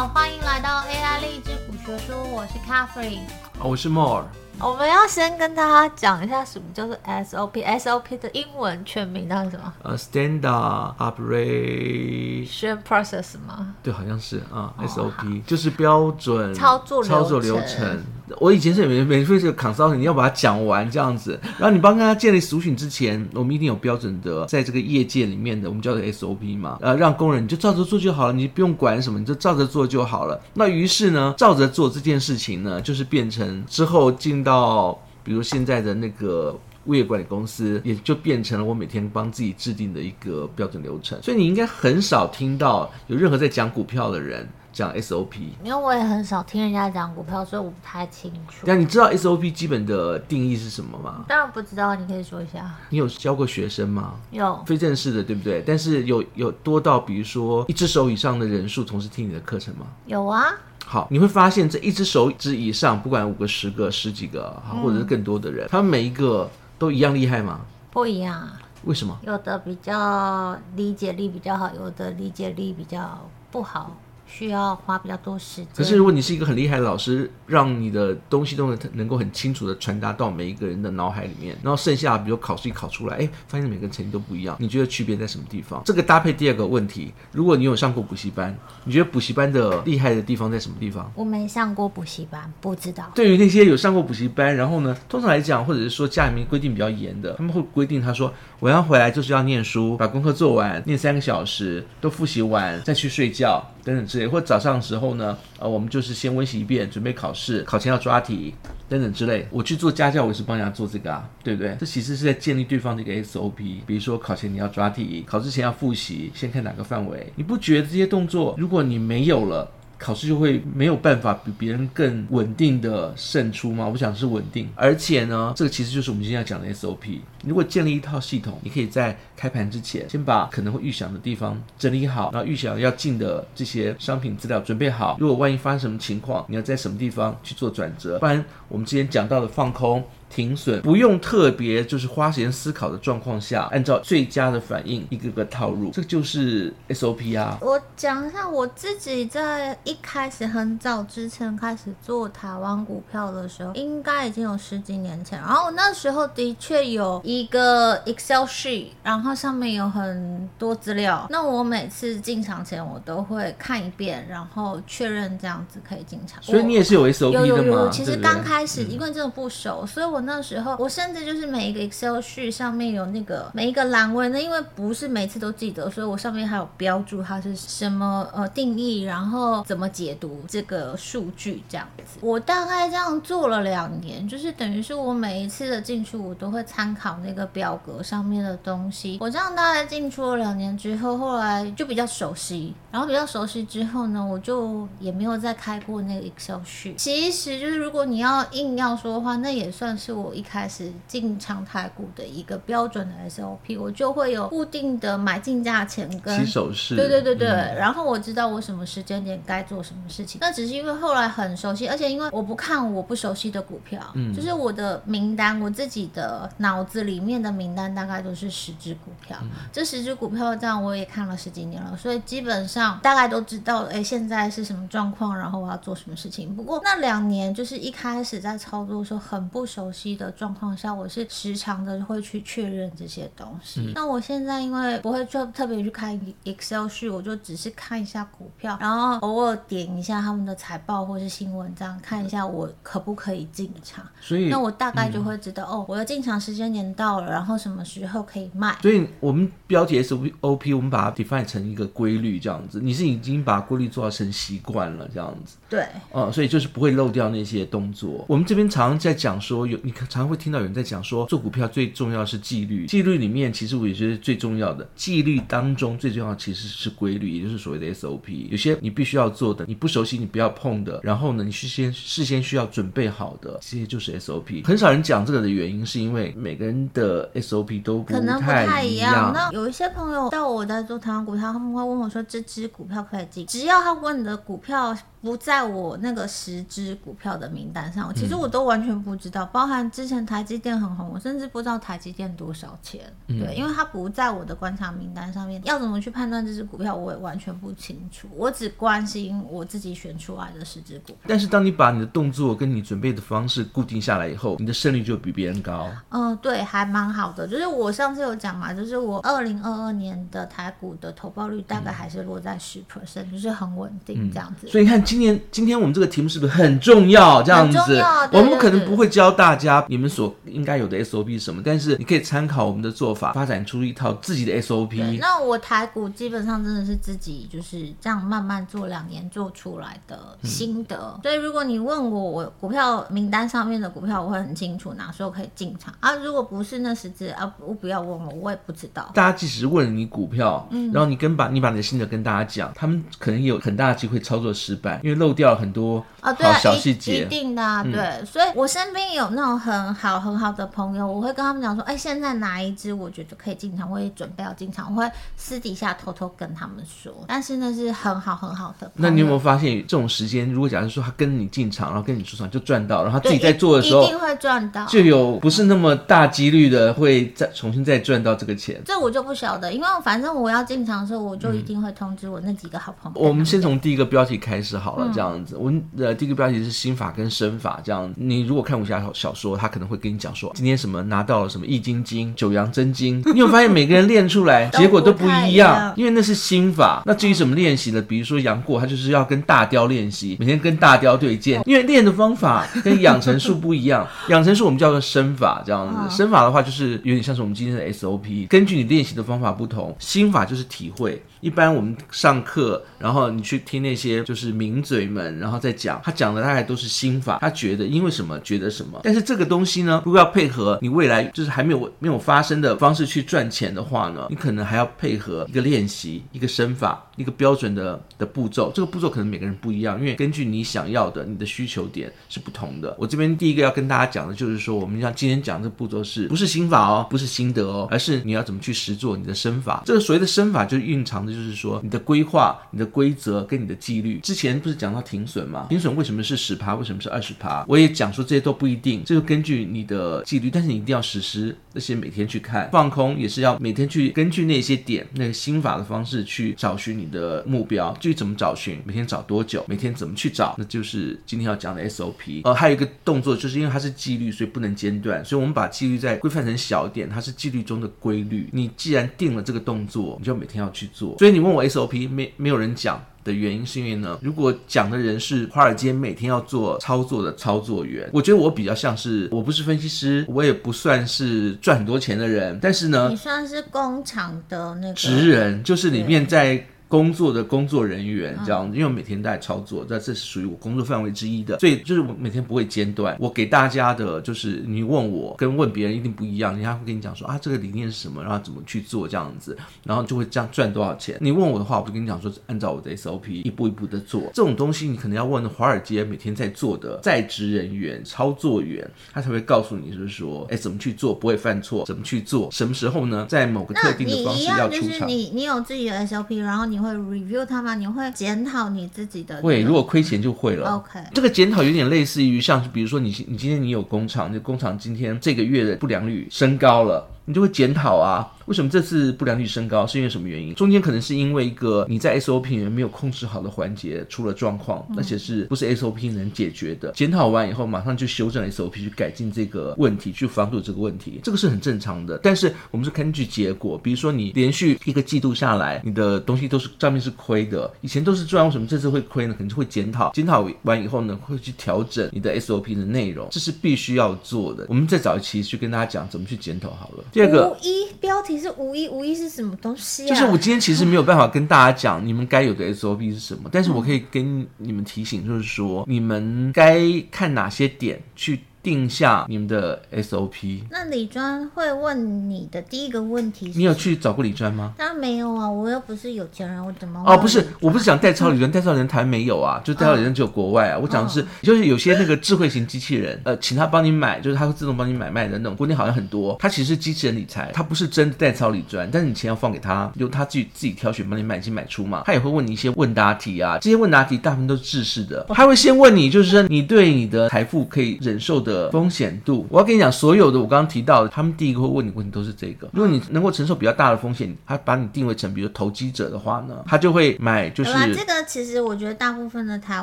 好，欢迎来到 AI 励志古学书，我是 Catherine，我是 More。我们要先跟大家讲一下什么叫做 SOP。SOP 的英文全名它是什么？呃、uh,，Standard Operation Process 吗？对，好像是啊。Uh, SOP 就是标准操作操作流程。我以前是免免费这个 consulting，你要把它讲完这样子。然后你帮他建立属性之前，我们一定有标准的，在这个业界里面的，我们叫做 SOP 嘛。呃，让工人你就照着做就好了，你不用管什么，你就照着做就好了。那于是呢，照着做这件事情呢，就是变成之后进。到比如现在的那个物业管理公司，也就变成了我每天帮自己制定的一个标准流程。所以你应该很少听到有任何在讲股票的人讲 SOP。因为我也很少听人家讲股票，所以我不太清楚。但你知道 SOP 基本的定义是什么吗？当然不知道，你可以说一下。你有教过学生吗？有，非正式的，对不对？但是有有多到比如说一只手以上的人数同时听你的课程吗？有啊。好，你会发现这一只手指以上，不管五个、十个、十几个，或者是更多的人，嗯、他们每一个都一样厉害吗？不一样。为什么？有的比较理解力比较好，有的理解力比较不好。需要花比较多时间。可是如果你是一个很厉害的老师，让你的东西都能能够很清楚的传达到每一个人的脑海里面，然后剩下比如考试一考出来，哎，发现每个人成绩都不一样，你觉得区别在什么地方？这个搭配第二个问题，如果你有上过补习班，你觉得补习班的厉害的地方在什么地方？我没上过补习班，不知道。对于那些有上过补习班，然后呢，通常来讲，或者是说家里面规定比较严的，他们会规定他说，我要回来就是要念书，把功课做完，念三个小时，都复习完再去睡觉。等等之类，或早上的时候呢，呃，我们就是先温习一遍，准备考试，考前要抓题，等等之类。我去做家教，我也是帮人家做这个啊，对不对？这其实是在建立对方的一个 SOP。比如说考前你要抓题，考之前要复习，先看哪个范围。你不觉得这些动作，如果你没有了，考试就会没有办法比别人更稳定的胜出吗？我想是稳定，而且呢，这个其实就是我们今天要讲的 SOP。如果建立一套系统，你可以在开盘之前先把可能会预想的地方整理好，然后预想要进的这些商品资料准备好。如果万一发生什么情况，你要在什么地方去做转折？不然我们之前讲到的放空。停损不用特别就是花时间思考的状况下，按照最佳的反应一个个套入，这就是 SOP 啊。我讲一下我自己在一开始很早之前开始做台湾股票的时候，应该已经有十几年前。然后那时候的确有一个 Excel sheet，然后上面有很多资料。那我每次进场前我都会看一遍，然后确认这样子可以进场。所以你也是有 SOP 的吗？有有有。其实刚开始因为真的不熟，所以我。那时候，我甚至就是每一个 Excel 序上面有那个每一个栏位，那因为不是每次都记得，所以我上面还有标注它是什么呃定义，然后怎么解读这个数据这样子。我大概这样做了两年，就是等于是我每一次的进出，我都会参考那个表格上面的东西。我这样大概进出了两年之后，后来就比较熟悉，然后比较熟悉之后呢，我就也没有再开过那个 Excel 序。其实就是如果你要硬要说的话，那也算是。我一开始进场台股的一个标准的 SOP，我就会有固定的买进价钱跟起手式，对对对对、嗯，然后我知道我什么时间点该做什么事情。那只是因为后来很熟悉，而且因为我不看我不熟悉的股票，嗯，就是我的名单，我自己的脑子里面的名单大概都是十只股票，嗯、这十只股票这样我也看了十几年了，所以基本上大概都知道，哎，现在是什么状况，然后我要做什么事情。不过那两年就是一开始在操作的时候很不熟悉。的状况下，我是时常的会去确认这些东西。嗯。那我现在因为不会就特别去看 Excel sheet，我就只是看一下股票，然后偶尔点一下他们的财报或是新闻，这样看一下我可不可以进场。所以，那我大概就会知道，嗯、哦，我的进场时间点到了，然后什么时候可以卖。所以我们标题 SOP，我们把它 define 成一个规律，这样子。你是已经把规律做到成习惯了，这样子。对。嗯，所以就是不会漏掉那些动作。我们这边常常在讲说，有你。常常会听到有人在讲说，做股票最重要是纪律。纪律里面，其实我也觉得最重要的纪律当中最重要的其实是规律，也就是所谓的 SOP。有些你必须要做的，你不熟悉你不要碰的。然后呢，你事先事先需要准备好的，这些就是 SOP。很少人讲这个的原因，是因为每个人的 SOP 都不太。可能不太一样。那有一些朋友到我在做台湾股票，他们会问我说，这只股票可以进？只要他问你的股票不在我那个十只股票的名单上，其实我都完全不知道。包含之前台积电很红，我甚至不知道台积电多少钱。嗯、对，因为它不在我的观察名单上面，要怎么去判断这只股票，我也完全不清楚。我只关心我自己选出来的十只股票。但是当你把你的动作跟你准备的方式固定下来以后，你的胜率就比别人高。嗯、呃，对，还蛮好的。就是我上次有讲嘛，就是我二零二二年的台股的投报率大概还是落在十 percent，、嗯、就是很稳定这样子。所以你看，今年今天我们这个题目是不是很重要？这样子，我们可能不会教大家你们所应该有的 SOP 是什么，但是你可以参考我们的做法，发展出一套自己的 SOP。那我台股基本上真的是自己就是这样慢慢做两年做出来的心得。嗯、所以如果你问我，我股票名单上面的股票，我会很清楚哪时候可以进场啊。如果不是那十只啊，我不要问我，我也不知道。大家即使问你股票，嗯，然后你跟把你把你的心得跟大家讲，他们可能有很大的机会操作失败，因为漏掉很多啊，对啊，小细节，一定的、啊，对。嗯、所以我身边有那种很好很好的朋友，我会跟他们讲说，哎，现在哪一支我觉得可以进场，我也准备要进场，我会私底下偷偷跟他们说。但是那是很好很好的。那你有没有发现，这种时间，如果假设说他跟你进场，然后跟你出场就赚到，然后他自己在做的时候，一定会赚到，就有不是那么大几率的会再重新再赚到这个钱。这我就不晓得，因为反正我要进场的时候，我就一定会通知我那几个好朋友。嗯、我们先从第一个标题开始好了，这样子。嗯、我们的第一个标题是心法跟身法，这样。你如果看武侠小说，他可能会跟你讲说，今天什么拿到了什么易筋经、九阳真经。你有发现每个人练出来 结果都不一样，因为那是心法。那至于怎么练习呢，比如说杨过，他就是要跟大雕练习，每天跟大雕对剑，因为练的方法跟养成术不一样。养成术我们叫做身法，这样子。身法的话就是有点像是我们今天的 SOP，根据你练习的方法不同。心法就是体会。一般我们上课，然后你去听那些就是名嘴们，然后再讲，他讲的大概都是心法，他觉得因为什么觉得什么。但是这个东西呢，如果要配合你未来就是还没有没有发生的方式去赚钱的话呢，你可能还要配合一个练习，一个身法，一个标准的的步骤。这个步骤可能每个人不一样，因为根据你想要的，你的需求点是不同的。我这边第一个要跟大家讲的就是说，我们像今天讲的步骤是不是心法哦，不是心得哦，而是你要怎么去实做你的身法。这个所谓的身法，就是蕴藏就是说你的。规划你的规则跟你的纪律，之前不是讲到停损吗？停损为什么是十趴？为什么是二十趴？我也讲说这些都不一定，这就根据你的纪律，但是你一定要实施那些每天去看，放空也是要每天去根据那些点，那个心法的方式去找寻你的目标。至于怎么找寻，每天找多久，每天怎么去找，那就是今天要讲的 SOP。呃，还有一个动作，就是因为它是纪律，所以不能间断，所以我们把纪律再规范成小点，它是纪律中的规律。你既然定了这个动作，你就每天要去做。所以你问我 SOP。没没有人讲的原因，是因为呢，如果讲的人是华尔街每天要做操作的操作员，我觉得我比较像是，我不是分析师，我也不算是赚很多钱的人，但是呢，你算是工厂的那个职人，就是里面在。工作的工作人员这样子，因为我每天都在操作，这这是属于我工作范围之一的，所以就是我每天不会间断。我给大家的就是，你问我跟问别人一定不一样，人家会跟你讲说啊，这个理念是什么，然后怎么去做这样子，然后就会这样赚多少钱。你问我的话，我就跟你讲说，按照我的 SOP 一步一步的做。这种东西你可能要问华尔街每天在做的在职人员、操作员，他才会告诉你，就是说，哎，怎么去做不会犯错，怎么去做，什么时候呢，在某个特定的方式要出场。你你，你有自己的 SOP，然后你。会 review 它吗？你会检讨你自己的？会，如果亏钱就会了。OK，这个检讨有点类似于像，比如说你你今天你有工厂，你工厂今天这个月的不良率升高了，你就会检讨啊。为什么这次不良率升高？是因为什么原因？中间可能是因为一个你在 SOP 里面没有控制好的环节出了状况，而且是不是 SOP 能解决的？检讨完以后，马上就修正 SOP 去改进这个问题，去防堵这个问题，这个是很正常的。但是我们是根据结果，比如说你连续一个季度下来，你的东西都是账面是亏的，以前都是赚，为什么这次会亏呢？可能就会检讨，检讨完以后呢，会去调整你的 SOP 的内容，这是必须要做的。我们再找一期去跟大家讲怎么去检讨好了。第二个，一标题。是无一无一是什么东西啊？就是我今天其实没有办法跟大家讲你们该有的 SOP 是什么，但是我可以跟你们提醒，就是说你们该看哪些点去定下你们的 SOP。那理专会问你的第一个问题是，你有去找过理专吗？当然没有啊，我又不是有钱人，我怎么？哦，不是，我不是讲代抄理专，代抄理专台湾没有啊，就代抄理专只有国外啊。我讲的是，就是有些那个智慧型机器人，呃，请他帮你买，就是他会自动帮你买卖的那种，国内好像很多。它其实是机器人理财，它不是真的代抄理专，但是你钱要放给他，由他自己自己挑选，帮你买进买出嘛。他也会问你一些问答题啊，这些问答题大部分都是制式的，他会先问你，就是说你对你的财富可以忍受的风险度。我要跟你讲，所有的我刚刚提到的，他们第一个会问你问题都是这个。如果你能够承受比较大的风险，他把你定位成比如投机者的话呢，他就会买。就是这个，其实我觉得大部分的台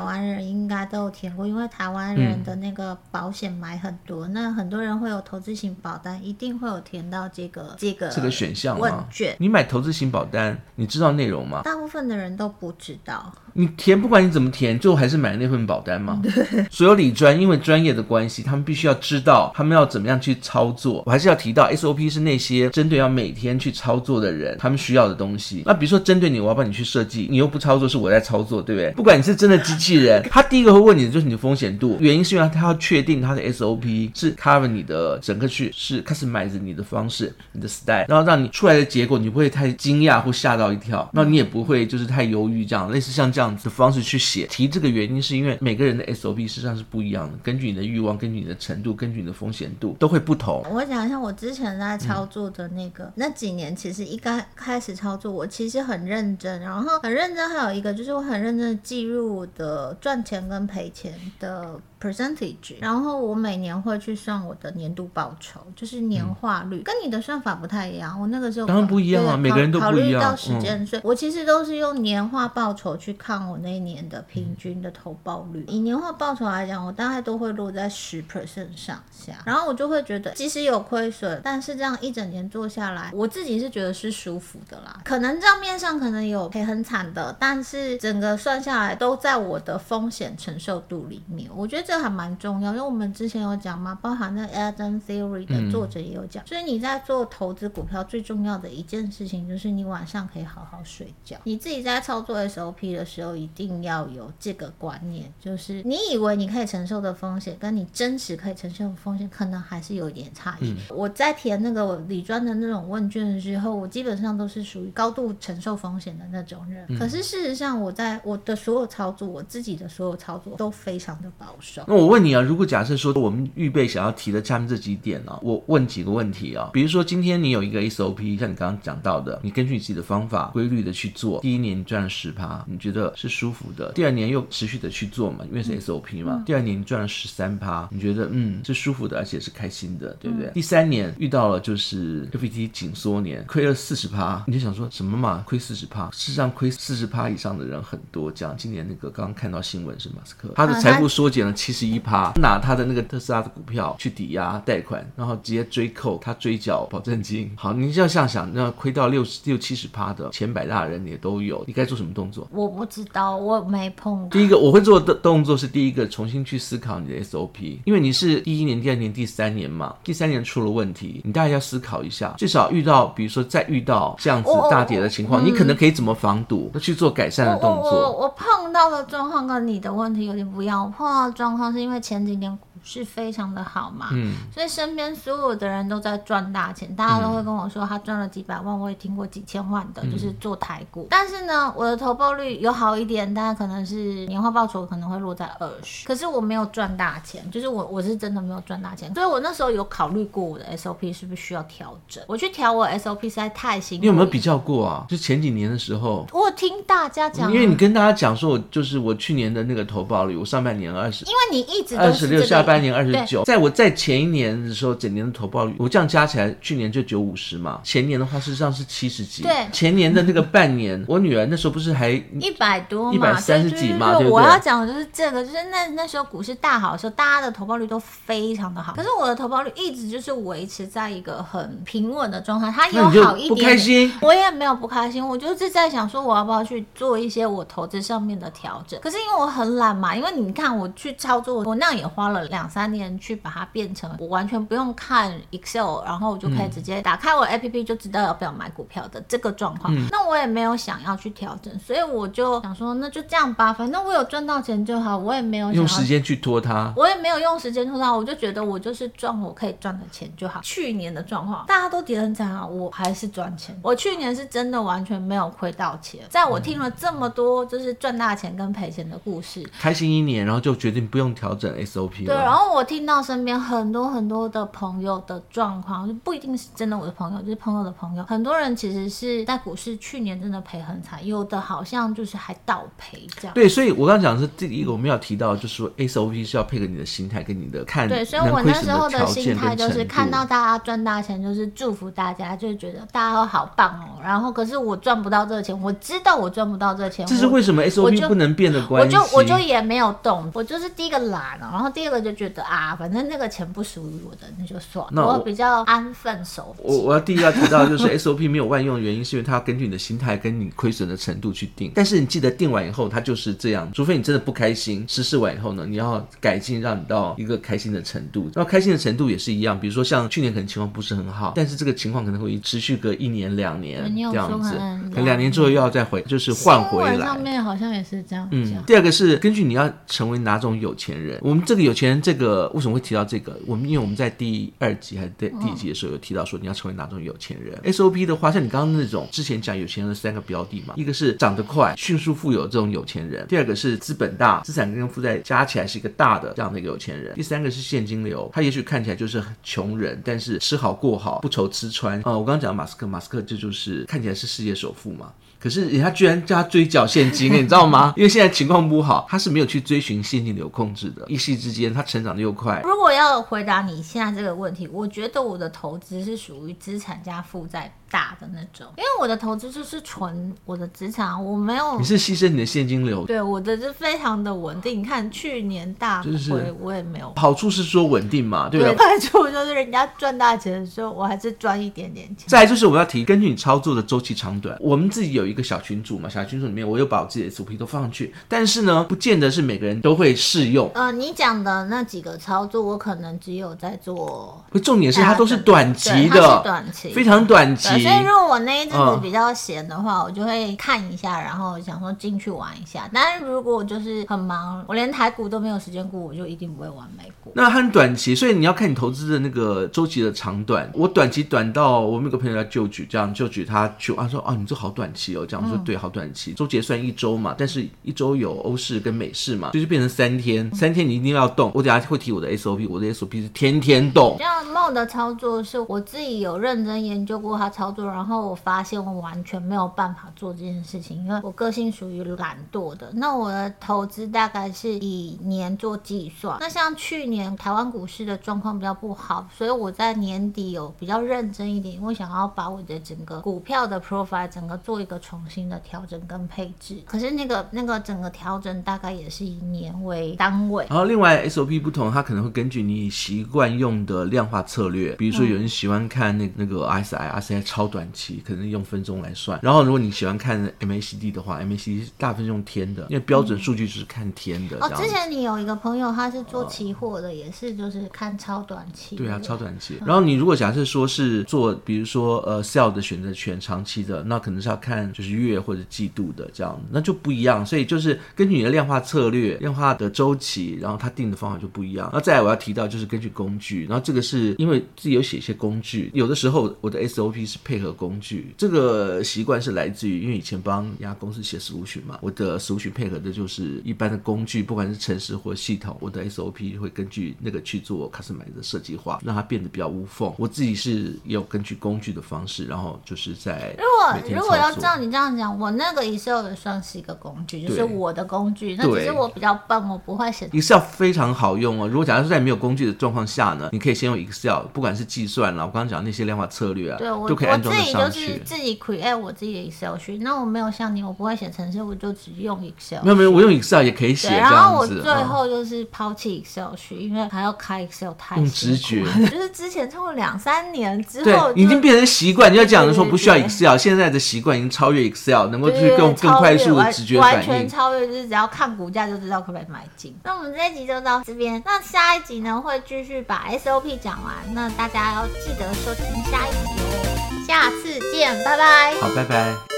湾人应该都有填过，因为台湾人的那个保险买很多，嗯、那很多人会有投资型保单，一定会有填到这个这个这个选项问卷。你买投资型保单，你知道内容吗？大部分的人都不知道。你填不管你怎么填，最后还是买那份保单吗？对。所有理专因为专业的关系，他们必须要知道他们要怎么样去操作。我还是要提到 SOP 是那些针对要每天去操作的人，他们需要的东西。那比如说针对你，我要帮你去设计，你又不操作，是我在操作，对不对？不管你是真的机器人，他第一个会问你的就是你的风险度，原因是因为他要确定他的 SOP 是 cover 你的整个去是 customize 你的方式，你的 style，然后让你出来的结果你不会太惊讶或吓到一跳，那你也不会就是太犹豫这样，类似像这样子的方式去写。提这个原因是因为每个人的 SOP 实际上是不一样的，根据你的欲望，根据你的程度，根据你的风险度都会不同。我想一下我之前在操作的那个、嗯、那几年，其实一刚开始操作，我其实很认真，然后很认真，还有一个就是我很认真的记录我的赚钱跟赔钱的。percentage，然后我每年会去算我的年度报酬，就是年化率，嗯、跟你的算法不太一样。我那个时候当然不一样啊，每个人都不一样。考虑到时间税，嗯、我其实都是用年化报酬去看我那一年的平均的投报率。嗯、以年化报酬来讲，我大概都会落在十 percent 上下。然后我就会觉得，即使有亏损，但是这样一整年做下来，我自己是觉得是舒服的啦。可能账面上可能有赔很惨的，但是整个算下来都在我的风险承受度里面。我觉得。这还蛮重要，因为我们之前有讲嘛，包含那 Adam Theory 的作者也有讲，嗯、所以你在做投资股票最重要的一件事情，就是你晚上可以好好睡觉。你自己在操作 SOP 的时候，一定要有这个观念，就是你以为你可以承受的风险，跟你真实可以承受的风险，可能还是有一点差异。嗯、我在填那个理专的那种问卷的时候，我基本上都是属于高度承受风险的那种人。嗯、可是事实上，我在我的所有操作，我自己的所有操作都非常的保守。那我问你啊，如果假设说我们预备想要提的下面这几点呢、啊，我问几个问题啊，比如说今天你有一个 SOP，像你刚刚讲到的，你根据你自己的方法规律的去做，第一年你赚了十趴，你觉得是舒服的；第二年又持续的去做嘛，因为是 SOP 嘛，嗯、第二年你赚了十三趴，你觉得嗯是舒服的，而且是开心的，对不对？嗯、第三年遇到了就是 FPT 紧缩年，亏了四十趴，你就想说什么嘛？亏四十趴，事实上亏四十趴以上的人很多。讲今年那个刚刚看到新闻是马斯克，他的财富缩减了七十一。趴拿他的那个特斯拉的股票去抵押贷款，然后直接追扣他追缴保证金。好，你就要想想，那亏到六十六七十趴的前百大人也都有，你该做什么动作？我不知道，我没碰。第一个我会做的动作是第一个重新去思考你的 SOP，因为你是第一年、第二年、第三年嘛，第三年出了问题，你大概要思考一下，至少遇到比如说再遇到这样子大跌的情况，哦、你可能可以怎么防堵，去做改善的动作。我我，我碰到的状况跟你的问题有点不一样，我碰到的状况是因为。前几年股市非常的好嘛，嗯，所以身边所有的人都在赚大钱，大家都会跟我说他赚了几百万，我也听过几千万的，就是做台股。嗯、但是呢，我的投报率有好一点，大家可能是年化报酬可能会落在二十，可是我没有赚大钱，就是我我是真的没有赚大钱，所以我那时候有考虑过我的 SOP 是不是需要调整，我去调我 SOP 实在太辛苦。你有没有比较过啊？就前几年的时候，我听大家讲，因为你跟大家讲说，我就是我去年的那个投报率，我上半年二十，因为你一直二十六下。半年二十九，在我在前一年的时候，整年的投报率，我这样加起来，去年就九五十嘛。前年的话，事实上是七十几。对，前年的那个半年，我女儿那时候不是还一百多，一百三十几嘛，对不对？我要讲的就是这个，就是那那时候股市大好的时候，大家的投报率都非常的好。可是我的投报率一直就是维持在一个很平稳的状态，它有好一点，不开心，我也没有不开心，我就是在想说，我要不要去做一些我投资上面的调整？可是因为我很懒嘛，因为你看我去操作，我那样也花了两。两三年去把它变成我完全不用看 Excel，然后我就可以直接打开我 APP 就知道要不要买股票的这个状况。嗯、那我也没有想要去调整，所以我就想说，那就这样吧，反正我有赚到钱就好，我也没有用时间去拖它，我也没有用时间拖它，我就觉得我就是赚我可以赚的钱就好。去年的状况，大家都跌很惨啊，我还是赚钱。我去年是真的完全没有亏到钱，在我听了这么多就是赚大钱跟赔钱的故事，开心一年，然后就决定不用调整 SOP 了。对，然后我听到身边很多很多的朋友的状况，就不一定是真的我的朋友，就是朋友的朋友，很多人其实是在股市去年真的赔很惨，有的好像就是还倒赔这样。对，所以我刚刚讲的是第一个我们要提到，就是说 SOP 是要配合你的心态跟你的看。对，所以我那时候的心态就是看到大家赚大钱，就是祝福大家，就是觉得大家都好棒哦。然后可是我赚不到这个钱，我知道我赚不到这个钱，这是为什么 SOP 不能变的关系？我就我就也没有动，我就是第一个懒了，然后第二个就觉得啊，反正那个钱不属于我的，那就算。那我，我比较安分守己。我我要第一要提到就是 SOP 没有万用的原因，是因为它要根据你的心态跟你亏损的程度去定。但是你记得定完以后，它就是这样，除非你真的不开心，实施完以后呢，你要改进，让你到一个开心的程度。然后开心的程度也是一样，比如说像去年可能情况不是很好，但是这个情况可能会持续个一年两年这样子，可能两年之后又要再回，就是换回来。上面好像也是这样。嗯。第二个是根据你要成为哪种有钱人，我们这个有钱人这个为什么会提到这个？我们因为我们在第二集还是第第一集的时候有提到说你要成为哪种有钱人。SOP 的话，像你刚刚那种之前讲有钱人的三个标的嘛，一个是长得快、迅速富有这种有钱人，第二个是资本大、资产跟负债加起来是一个大的这样的一个有钱人，第三个是现金流，他也许看起来就是很穷人，但是吃好过好，不愁吃穿。啊、我刚刚讲马斯克，马斯克这就是看起来是世界首富嘛。可是人家居然叫他追缴现金，你知道吗？因为现在情况不好，他是没有去追寻现金流控制的。一夕之间，他成长的又快。如果要回答你现在这个问题，我觉得我的投资是属于资产加负债大的那种，因为我的投资就是纯我的资产，我没有。你是牺牲你的现金流？对，我的是非常的稳定。你看去年大亏，就是我也没有。好处是说稳定嘛，对不对？坏处就是人家赚大钱的时候，我还是赚一点点钱。再来就是我要提，根据你操作的周期长短，我们自己有一个小群组嘛，小群组里面我有把我自己的 SOP 都放上去，但是呢，不见得是每个人都会适用。呃，你讲的那几个操作，我可能只有在做。不，重点是它都是短期的，短期，非常短期。所以如果我那一阵子比较闲的话，嗯、我就会看一下，然后想说进去玩一下。但是如果我就是很忙，我连台股都没有时间顾，我就一定不会玩美股。那很短期，所以你要看你投资的那个周期的长短。我短期短到我们有个朋友叫旧举，这样旧举他去啊说啊，你这好短期哦，这样说对，好短期。周结算一周嘛，但是一周有欧式跟美式嘛，就是变成三天，三天你一定要动。我等下会提我的 SOP，我的 SOP 是天天动。这样 Mo 的操作是我自己有认真研究过他操作，然后我发现我完全没有办法做这件事情，因为我个性属于懒惰的。那我的投资大概是以年做计算。那像去年台湾股市的状况比较不好，所以我在年底有比较认真一点，因为想要把我的整个股票的 profile 整个做一个重新的调整跟配置。可是那个那个整个调整大概也是以年为单位。然后另外 SOP 不同，它可能会根据你习惯用的量化策略，比如说有人喜欢看那那个 RSI，RSI 超短期，可能用分钟来算。然后，如果你喜欢看 MACD 的话，MACD 大部分用天的，因为标准数据就是看天的。哦，之前你有一个朋友，他是做期货的，也是就是看超短期。对啊，超短期。然后你如果假设说是做，比如说呃 sell 的选择权长期的，那可能是要看就是月或者季度的这样，那就不一样。所以就是根据你的量化策略、量化的周期，然后他定的方法就不一样。那再来我要提到就是根据工具，然后这个是因为自己有写一些工具，有的时候我的 SOP 是配合工具，这个习惯。是来自于，因为以前帮一家公司写 solution 嘛，我的 solution 配合的就是一般的工具，不管是程式或系统，我的 SOP 会根据那个去做 customer 的设计化，让它变得比较无缝。我自己是有根据工具的方式，然后就是在如果如果要照你这样讲，我那个 Excel 也算是一个工具，就是我的工具。那只是我比较笨，我不会写。Excel 非常好用哦。如果假如说在没有工具的状况下呢，你可以先用 Excel，不管是计算啦，我刚刚讲那些量化策略啊，对，我都可以安装得上去。我自己就是自己 create 我自己的。Excel 去，那我没有像你，我不会写程式，我就只用 Excel。没有没有，我用 Excel 也可以写。然后我最后就是抛弃 Excel 去，因为还要开 Excel 太用直觉。就是之前超过两三年之后，已经变成习惯。你要讲的说不需要 Excel，现在的习惯已经超越 Excel 能够去用更快速的直觉完全超越，就是只要看股价就知道可不可以买进。那我们这集就到这边，那下一集呢会继续把 SOP 讲完。那大家要记得收听下一集哦，下次见，拜拜。好，拜拜。